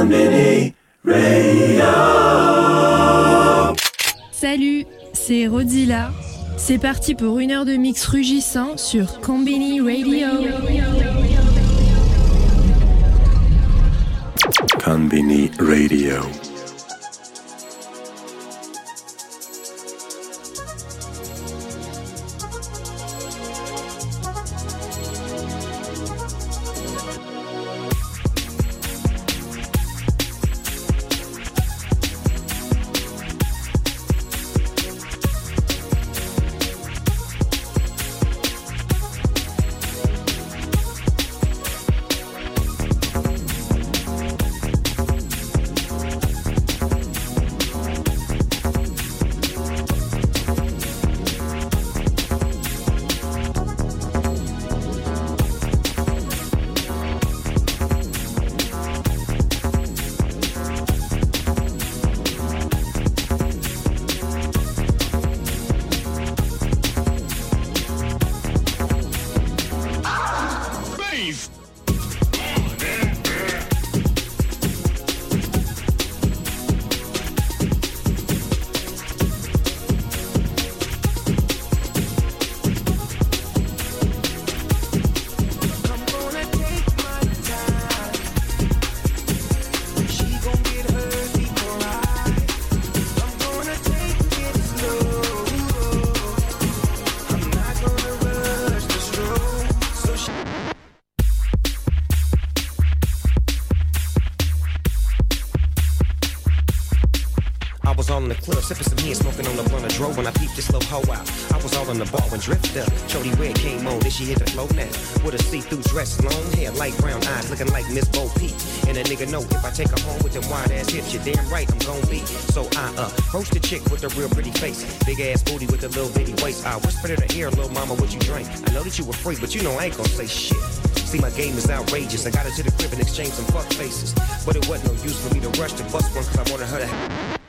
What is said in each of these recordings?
Radio. Salut, c'est Rodila. C'est parti pour une heure de mix rugissant sur Combini Radio. Conbini Radio. She hit the flow now. With a see-through dress, long hair, light brown eyes, looking like Miss Bo Peep. And a nigga know if I take her home with them wide ass hips, you're damn right I'm gon' be. So I uh approach the chick with a real pretty face, big ass booty with a little bitty waist. I whispered in her ear, little mama, what you drink? I know that you were free, but you know I ain't gon' say shit. See, my game is outrageous. I got her to the crib and exchanged some fuck faces. But it wasn't no use for me to rush to bust one, cause I wanted her to.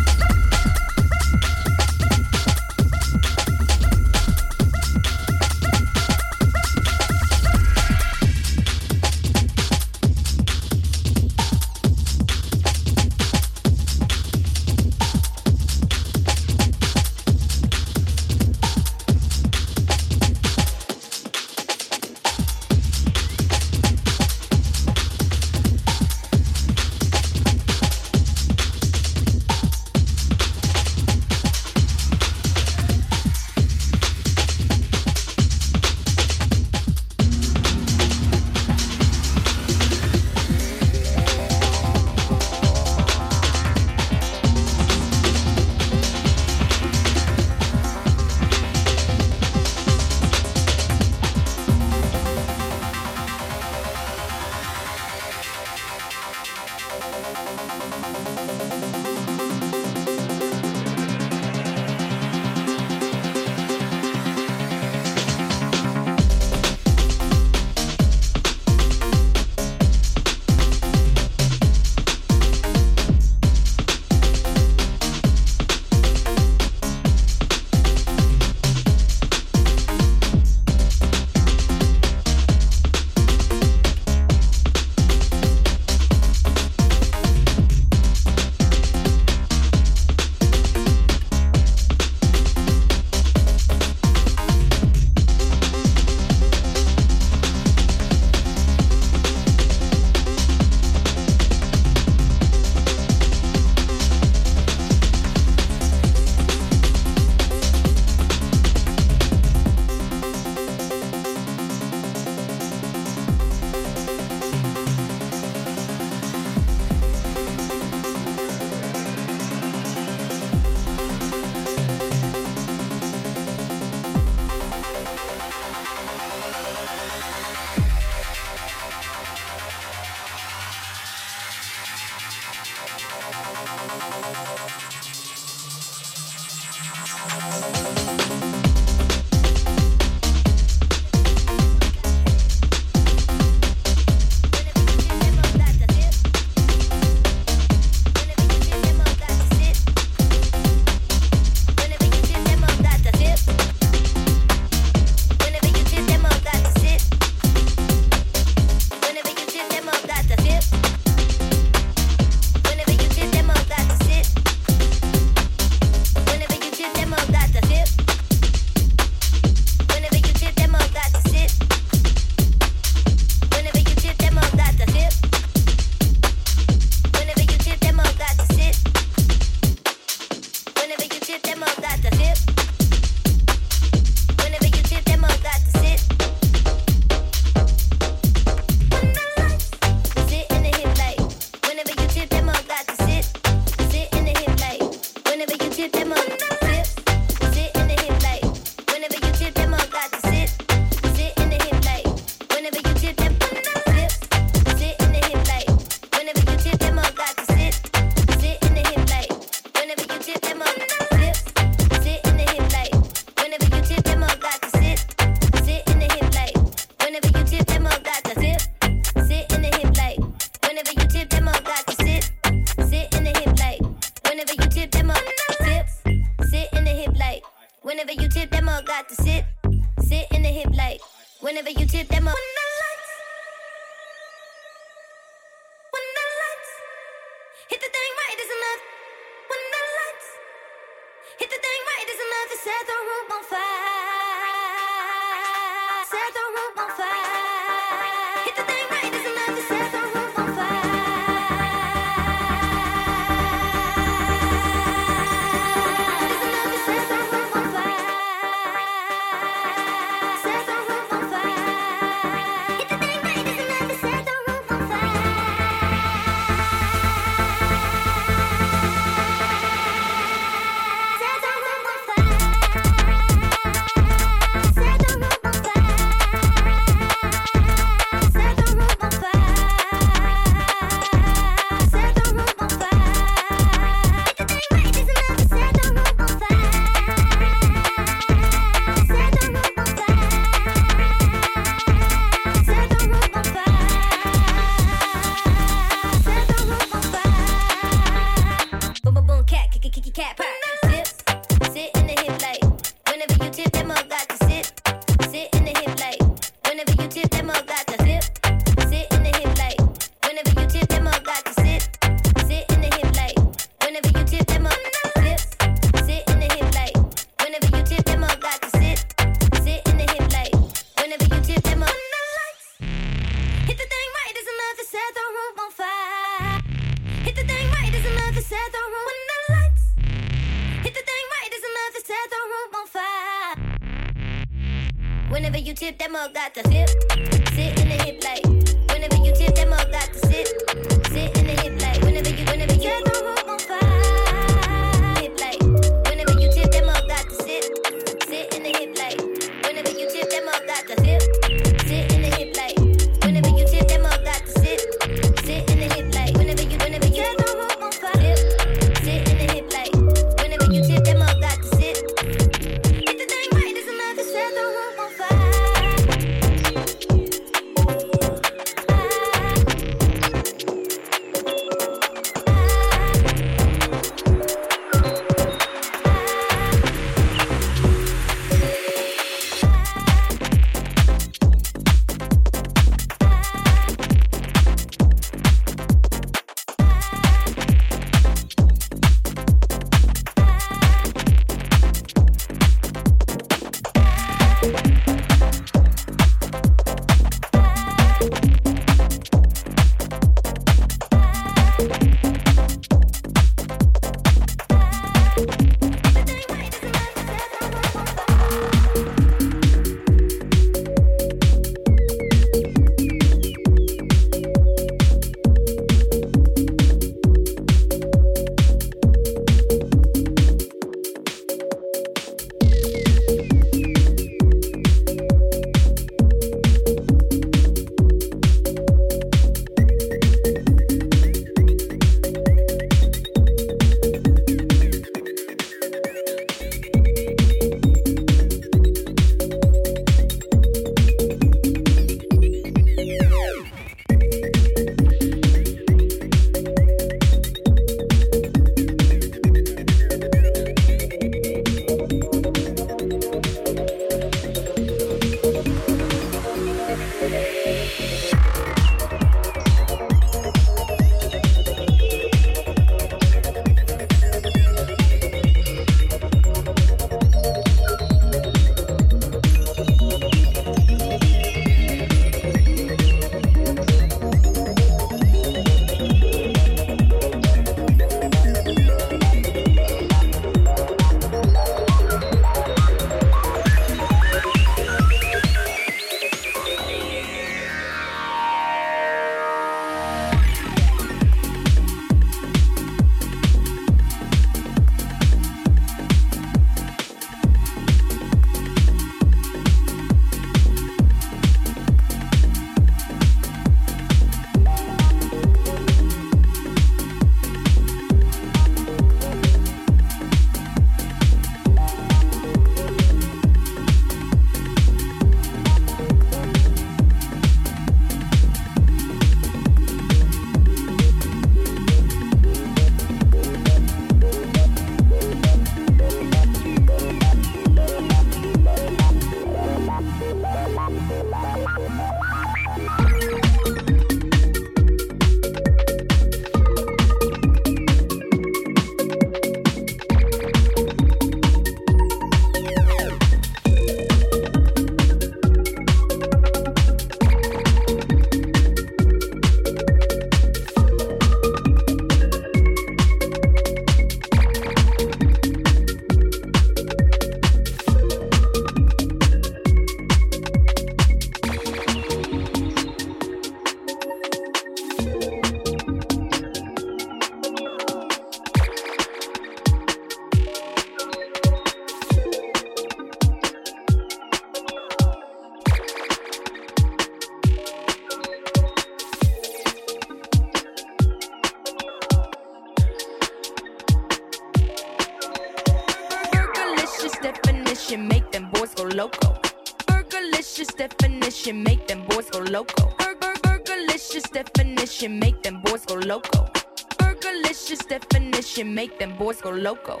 Definition, make them boys go loco. Fergalicious definition, make them boys go loco. Burger, fergalicious definition, make them boys go loco. Fergalicious definition, make them boys go loco.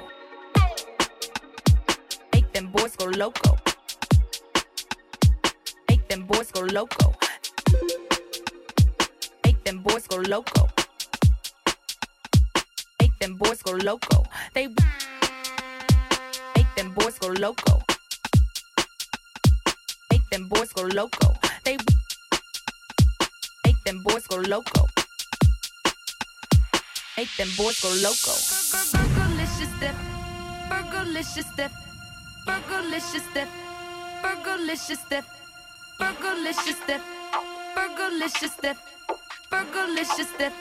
Make them boys go loco. Make them boys go loco. Make them boys go loco. Make them boys go loco. They make them boys go loco. Make them boys go loco. They make them boys go loco. Make them boys go loco. Fergalicious dip, fergalicious dip, fergalicious dip, fergalicious dip, fergalicious dip, fergalicious dip, fergalicious dip.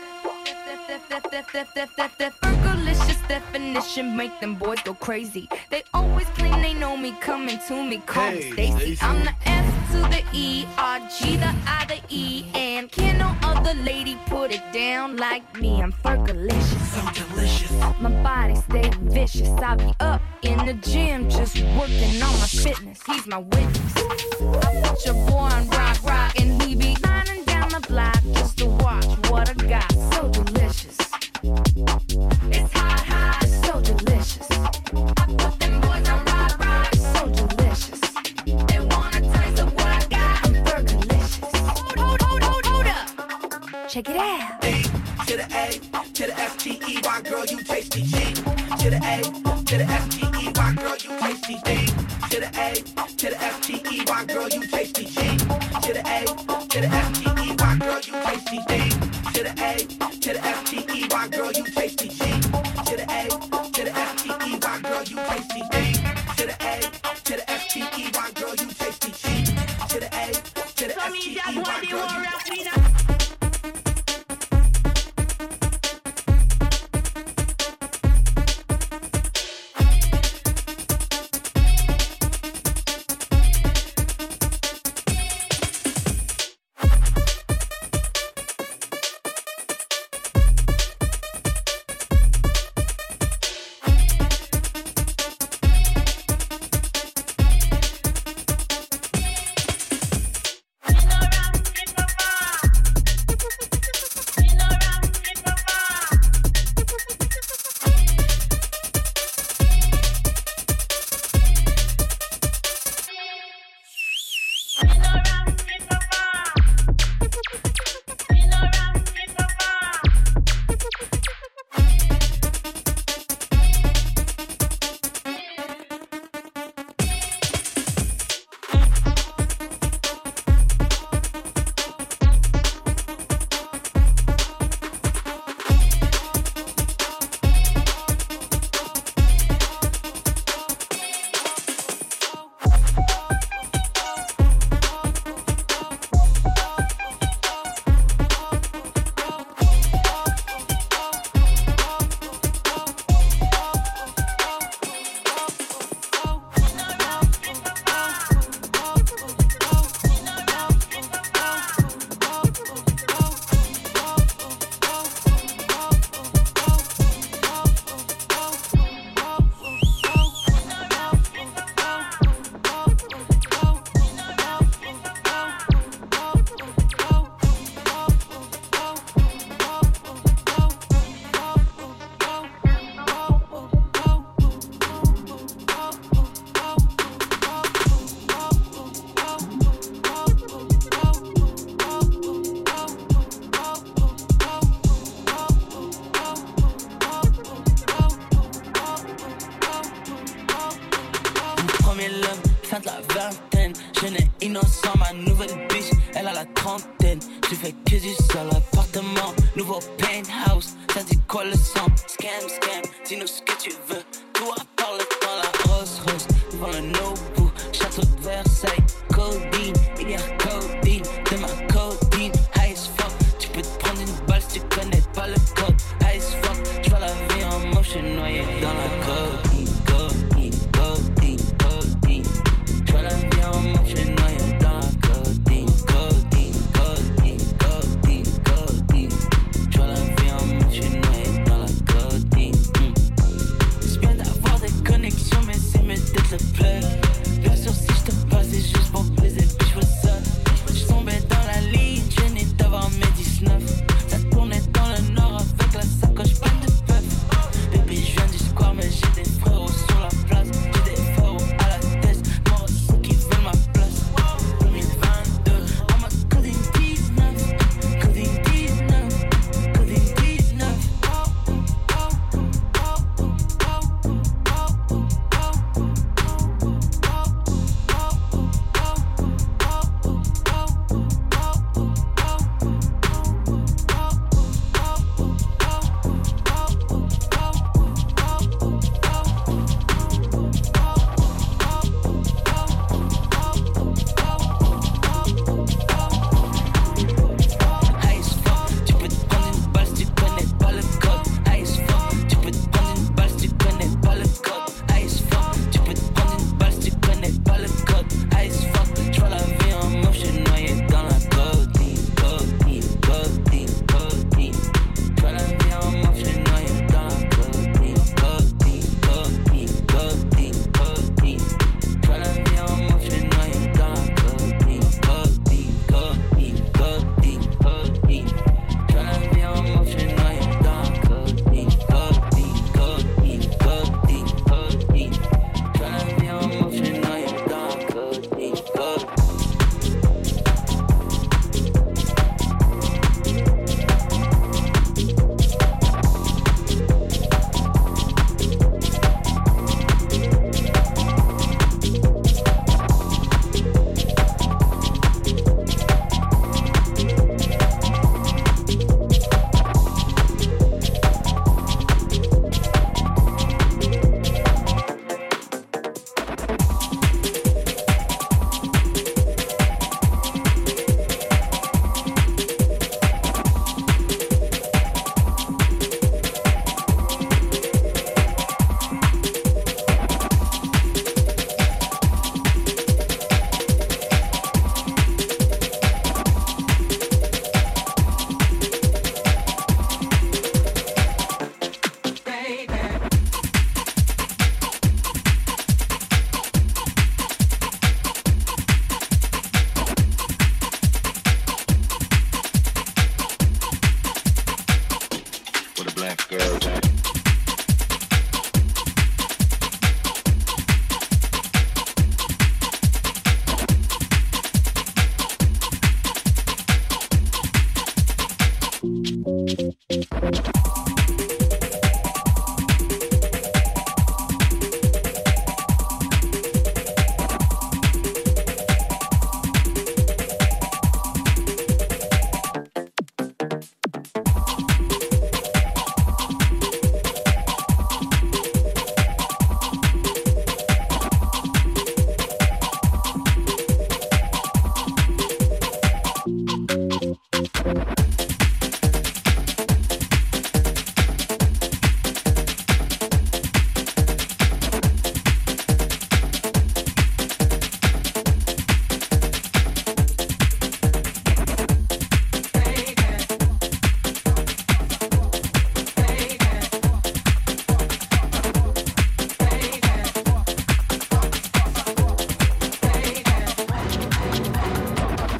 Fergalicious definition make them boys go crazy. They always claim they know me, coming to me, call me Stacy. I'm the F to the E, R G the I the E, and can no other lady put it down like me? I'm Fergalicious. So delicious. My body stay vicious. I be up in the gym just working on my fitness. He's my witness. I put your boy on rock, rock, and he be lining down the block just to watch what I got. So delicious. Check it out. to the A, to the F T E Y, girl, you tasty G. To the A, to the F T E Y, girl, you tasty D. To the A, to the F T E Y, girl, you tasty G. To the A, to the F T E Y, girl, you tasty D. To the A, to the F T E Y, girl, you tasty G.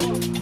Whoa.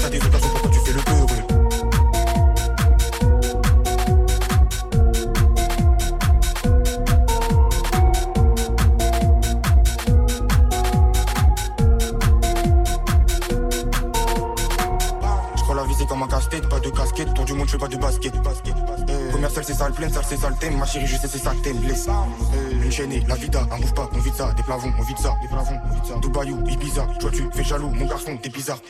T'as des occasions, pourquoi tu fais le peu, ouais. comme un casse-tête, pas de casquette, tour du monde, je fais pas de basket. basket, basket. Euh, commercial, c'est sale pleine, plein, c'est ça thème. Ma chérie, je sais, c'est ça thème, laisse. Euh, une chaîne, la vida, on bouge pas, on vide ça, des plavons, on vide ça, des plavons, on vide ça. Dubaïou, Ibiza, toi tu fais jaloux, mon garçon, t'es bizarre.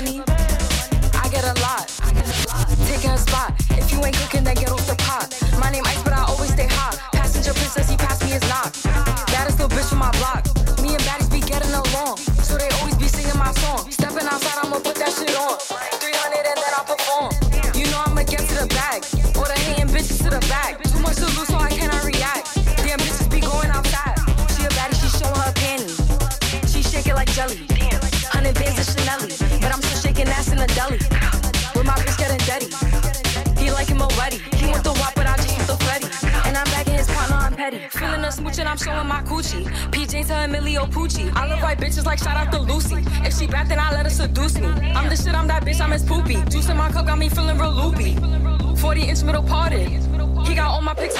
money? I get a lot. Taking a spot. If you ain't cooking, then get off the pot. My name Ice Change to Emilio Pucci. I love white bitches like shout out to Lucy. If she bad, then I let her seduce me. I'm the shit, I'm that bitch, I'm as poopy. Juice in my cup got me feeling real loopy. 40 inch middle parted. He got all my pics.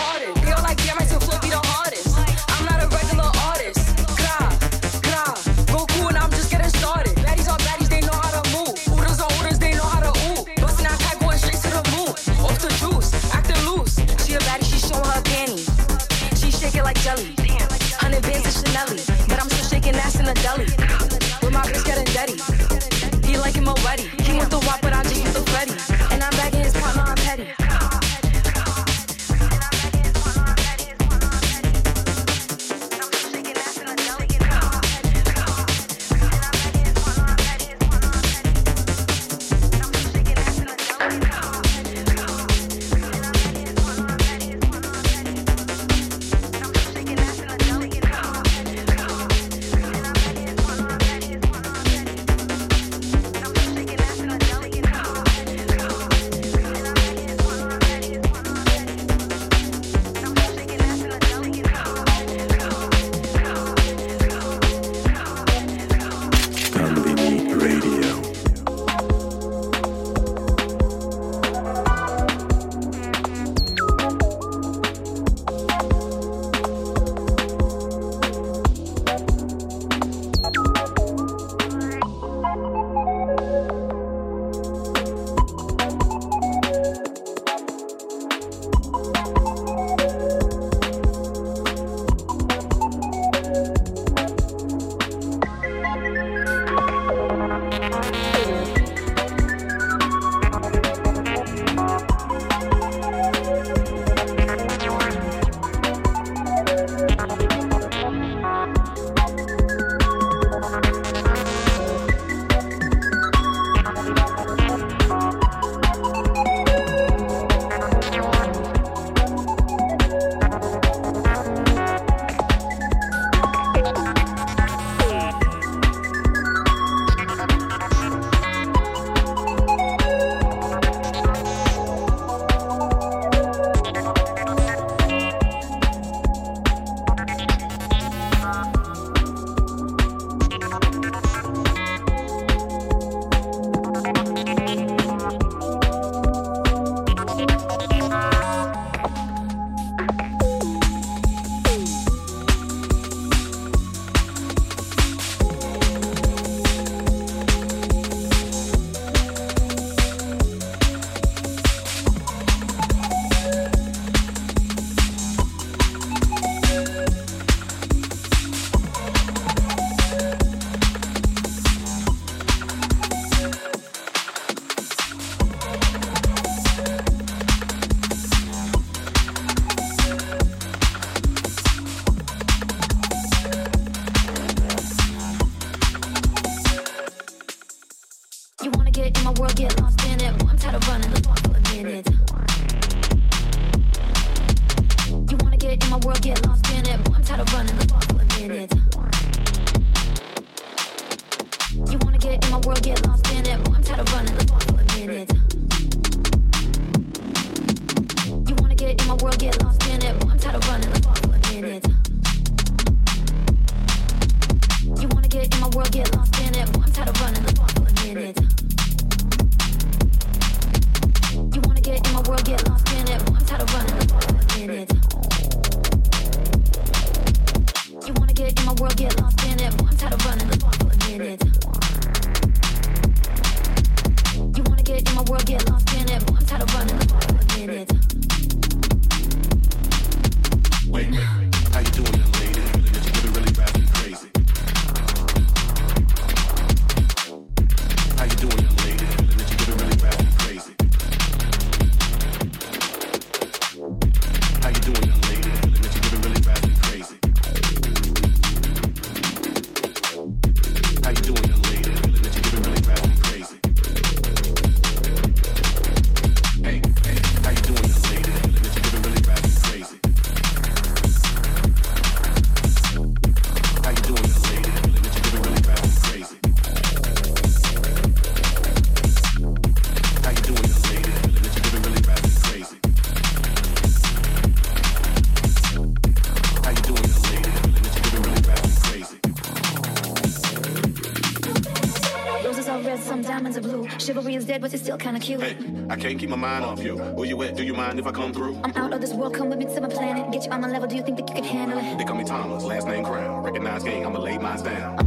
Kinda cute. Hey, I can't keep my mind off you. Where you at? Do you mind if I come through? I'm out of this world, come with me to my planet. Get you on my level, do you think that you can handle it? They call me Thomas, last name Crown. Recognize gang, I'ma lay mine down.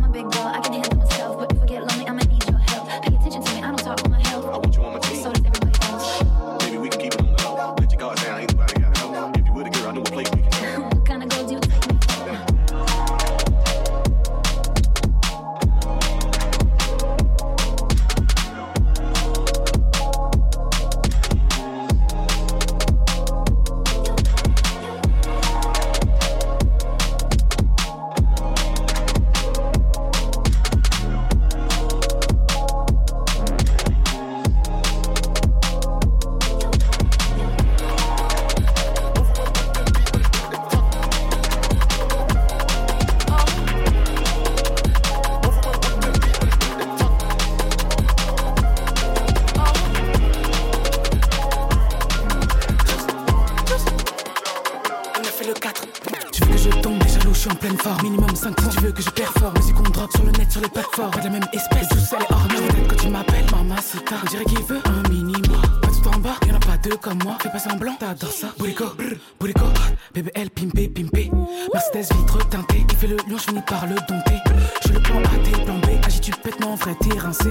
Deux comme moi. Fais pas semblant, t'adores ça. Bourico, brr, bourico. BBL, pimpé, pimpé. Mercedes vitre teintée. Il fait le lion, je finis par le dompter. Je le plan A, t'es plan B. Agis, tu pètes, mon vrai, t'es rincé.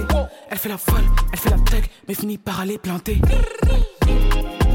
Elle fait la folle, elle fait la thug, mais finit par aller planter.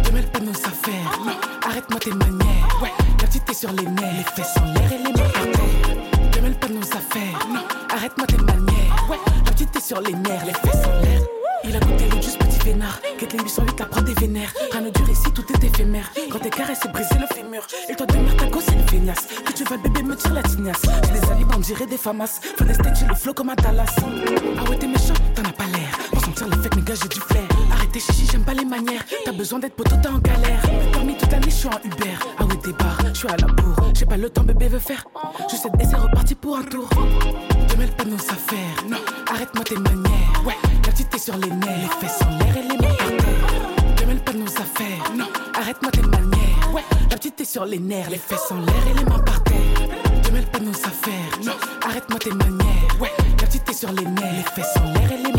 Te mêle pas de nos affaires. Non, arrête-moi tes manières. Ouais, la petite est sur les nerfs. Les fesses en l'air et les mains par terre. Te mêle pas de nos affaires. Non, arrête-moi tes manières. Ouais, la petite est sur les nerfs. Les fesses en l'air. Il a goûté l'eau juste petit vénard. Quête les 808, la prod des vénères. Rien ne dure ici, tout est éphémère. Quand t'es carré, c'est briser le fémur. Et toi, demeure ta gosse, c'est une feignasse. Que tu vas, bébé, me tire la tignasse. J'ai des alibis, on dirait des famas. Stage, j'ai le flow comme à Dallas. Ah ouais, t'es méchant, t'en as pas l'air. Pour sentir l'effet, mes gars, j'ai du flair. Arrêtez, chichi, j'aime pas les manières. T'as besoin d'être poteau, t'es en galère. Dormi toute l'année, je suis en Uber. Ah ouais, des bars, je suis à la bourre. J'ai pas le temps, bébé veut faire. Je sais, et c'est reparti pour un tour. Te mêle pas de nos affaires. Non, arrête-moi tes manières. Ouais, la petite est sur les nerfs. Les fesses en l'air et les mains par terre. Te mêle pas de nos affaires. Non, arrête-moi tes manières. Ouais, la petite est sur les nerfs. Les fesses en l'air et les mains par terre. Te mêle pas de nos affaires. Non, arrête-moi tes manières. Ouais, la petite est sur les nerfs. Les fesses en l'air et les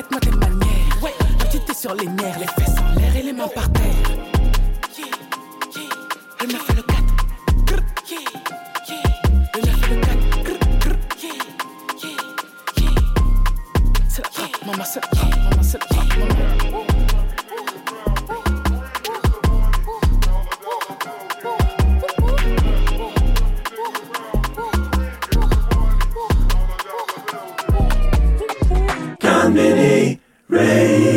Arrête-moi tes manières. Ouais. Petite, t'es sur les nerfs, les fesses en l'air et les mains par terre. Yeah, m'a fait Le 9 et le 4. Le 9 et le Maman, c'est maman, c'est maman. Radio.